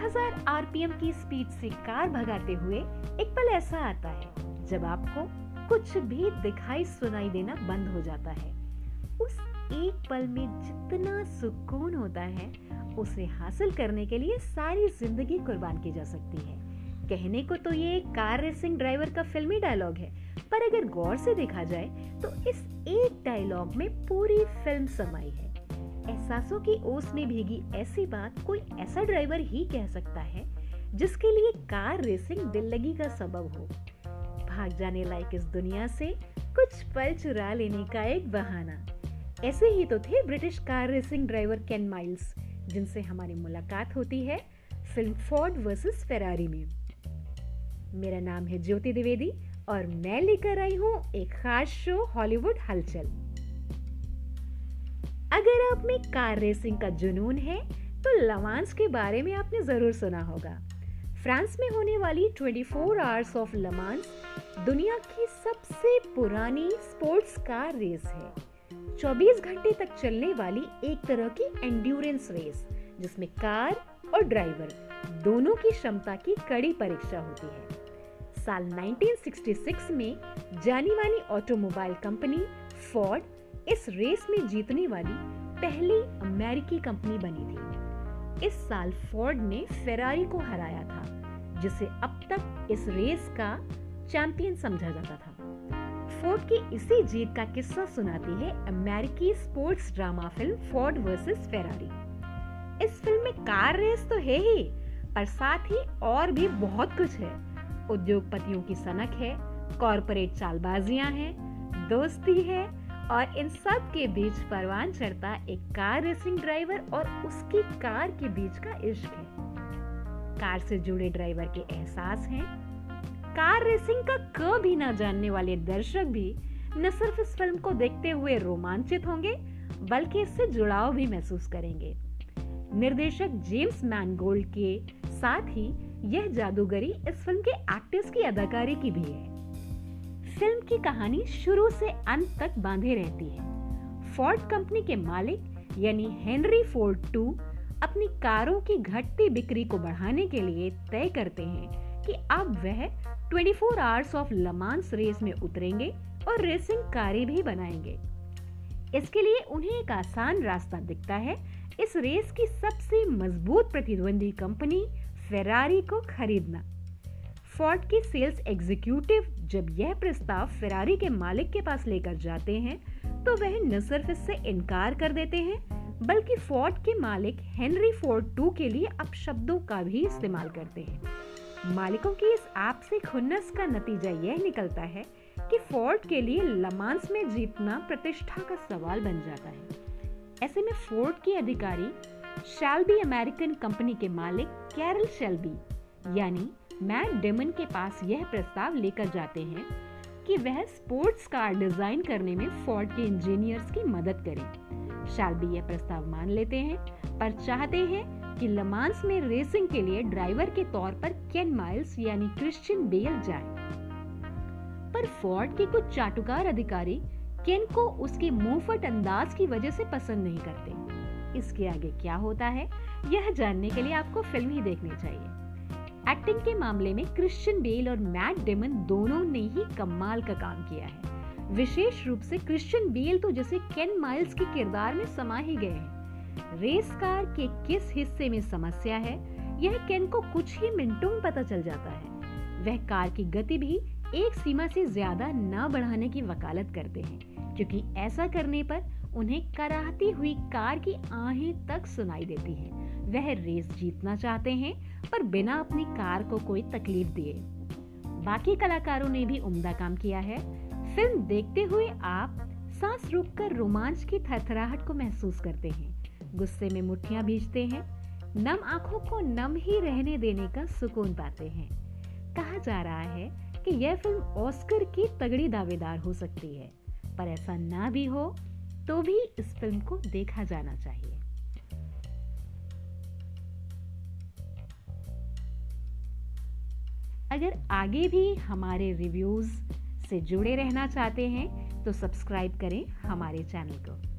RPM की speed से car भगाते हुए एक पल ऐसा आता है, जब आपको कुछ भी दिखाई सुनाई देना बंद हो जाता है। उस एक पल में जितना सुकून होता है, उसे हासिल करने के लिए सारी ज़िंदगी कुर्बान की जा सकती है। कहने को तो ये कार रेसिंग ड्राइवर का फिल्मी डायलॉग है, पर अगर गौर से देखा जाए तो इस एक डायलॉग में पूरी फ़िल्म समाई है। एहसासों की ओस में भीगी ऐसी बात कोई ऐसा ड्राइवर ही कह सकता है, जिसके लिए कार रेसिंग दिल लगी का सबब हो। भाग जाने लायक इस दुनिया से कुछ पल चुरा लेने का एक बहाना। ऐसे ही तो थे British car racing driver Ken Miles, जिनसे हमारी मुलाकात होती है फ़िल्म फोर्ड वर्सेस फेरारी में। मेरा नाम है ज्योति द्विवेदी और मैं लेकर आई हूँ एक खास शो हॉलीवुड हलचल। अगर आप में कार रेसिंग का जुनून है तो लवांस के बारे में आपने ज़रूर सुना होगा। फ्रांस में होने वाली 24 आवर्स ऑफ़ लमांस दुनिया की सबसे पुरानी स्पोर्ट्स कार रेस है। 24 घंटे तक चलने वाली एक तरह की एंड्योरेंस रेस जिसमें कार और ड्राइवर दोनों की क्षमता की कड़ी परीक्षा होती है। साल 1966 में जानी मानी ऑटोमोबाइल कंपनी फोर्ड इस रेस में जीतने वाली पहली अमेरिकी कंपनी बनी थी। इस साल फोर्ड ने फेरारी को हराया था, जिसे अब तक इस रेस का चैंपियन समझा जाता था। फोर्ड की इसी जीत का किस्सा सुनाती है अमेरिकी sports drama film Ford versus Ferrari. इस फ़िल्म में कार रेस तो है ही, पर साथ ही और भी बहुत कुछ है। उद्योगपतियों की सनक है, कॉरपोरेट चालबाजियाँ हैं, दोस्ती है और इन सब के बीच परवान चढ़ता एक कार रेसिंग ड्राइवर और उसकी कार के बीच का इश्क है। कार से जुड़े ड्राइवर के एहसास हैं। कार रेसिंग का क भी ना जानने वाले दर्शक भी न सिर्फ़ इस फ़िल्म को देखते हुए रोमांचित होंगे, बल्कि इससे जुड़ाव भी महसूस करेंगे। निर्देशक जेम्स मैनगोल्ड के साथ ही यह जादूगरी इस फ़िल्म के एक्टर्स की अदाकारी की भी है। फ़िल्म की कहानी शुरू से अंत तक बांधे रहती है। फोर्ड कंपनी के मालिक, यानी हेनरी फोर्ड टू अपनी कारों की घटती बिक्री को बढ़ाने के लिए तय करते हैं कि अब वह 24 आवर्स ऑफ़ लमांस रेस में उतरेंगे और रेसिंग कारें भी बनाएँगे। इसके लिए उन्हें एक आसान रास्ता दिखता है। इस रेस की सबसे मज़बूत प्रतिद्वंदी कंपनी फेरारी को खरीदना। फोर्ड की सेल्स एग्जीक्यूटिव जब यह प्रस्ताव फेरारी के मालिक के पास लेकर जाते हैं तो वह न सिर्फ़ इससे इनकार कर देते हैं, बल्कि फोर्ड के मालिक हेनरी फोर्ड टू के लिए अपशब्दों का भी इस्तेमाल करते हैं। मालिकों की इस आपसी खुन्नस का नतीजा यह निकलता है कि फोर्ड के लिए लमांस में जीतना प्रतिष्ठा का सवाल बन जाता है। ऐसे में फोर्ड के अधिकारी शेल्बी अमेरिकन कंपनी के मालिक कैरल शेल्बी यानी मैट डेमन के पास यह प्रस्ताव लेकर जाते हैं कि वह स्पोर्ट्स कार डिज़ाइन करने में फोर्ड के इंजीनियर्स की मदद करें। शेल्बी यह प्रस्ताव मान लेते हैं, पर चाहते हैं कि लमांस में रेसिंग के लिए ड्राइवर के तौर पर केन माइल्स यानी क्रिश्चियन बेल जाए। पर फोर्ड के कुछ चाटुकार अधिकारी केन को उसके मुंहफट अंदाज की वजह से पसंद नहीं करते। इसके आगे क्या होता है, यह जानने के लिए आपको फ़िल्म ही देखनी चाहिए। एक्टिंग के मामले में क्रिश्चियन बेल और मैट डेमन दोनों ने ही कमाल का काम किया है। विशेष रूप से क्रिश्चियन बेल तो जैसे केन माइल्स के किरदार में समा ही गए हैं। रेस कार के किस हिस्से में समस्या है, यह केन को कुछ ही मिनटों में पता चल जाता है। वह कार की गति भी एक सीमा से ज़्यादा न बढ़ाने की वकालत करते हैं, क्योंकि ऐसा करने पर उन्हें कराहती हुई कार की आहें तक सुनाई देती है। वह रेस जीतना चाहते हैं, पर बिना अपनी कार को कोई तकलीफ़ दिए। बाकी कलाकारों ने भी उम्दा काम किया है। फ़िल्म देखते हुए आप सांस रोककर रोमांच की थरथराहट को महसूस करते हैं। गुस्से में मुठ्ठियाँ भीजते हैं। नम आँखों को नम ही रहने देने का सुकून पाते हैं। कहा जा रहा है कि यह फ़िल्म ऑस्कर की तगड़ी दावेदार हो सकती है। पर ऐसा ना भी हो तो भी इस फ़िल्म को देखा जाना चाहिए। अगर आगे भी हमारे रिव्यूज़ से जुड़े रहना चाहते हैं तो सब्सक्राइब करें हमारे चैनल को।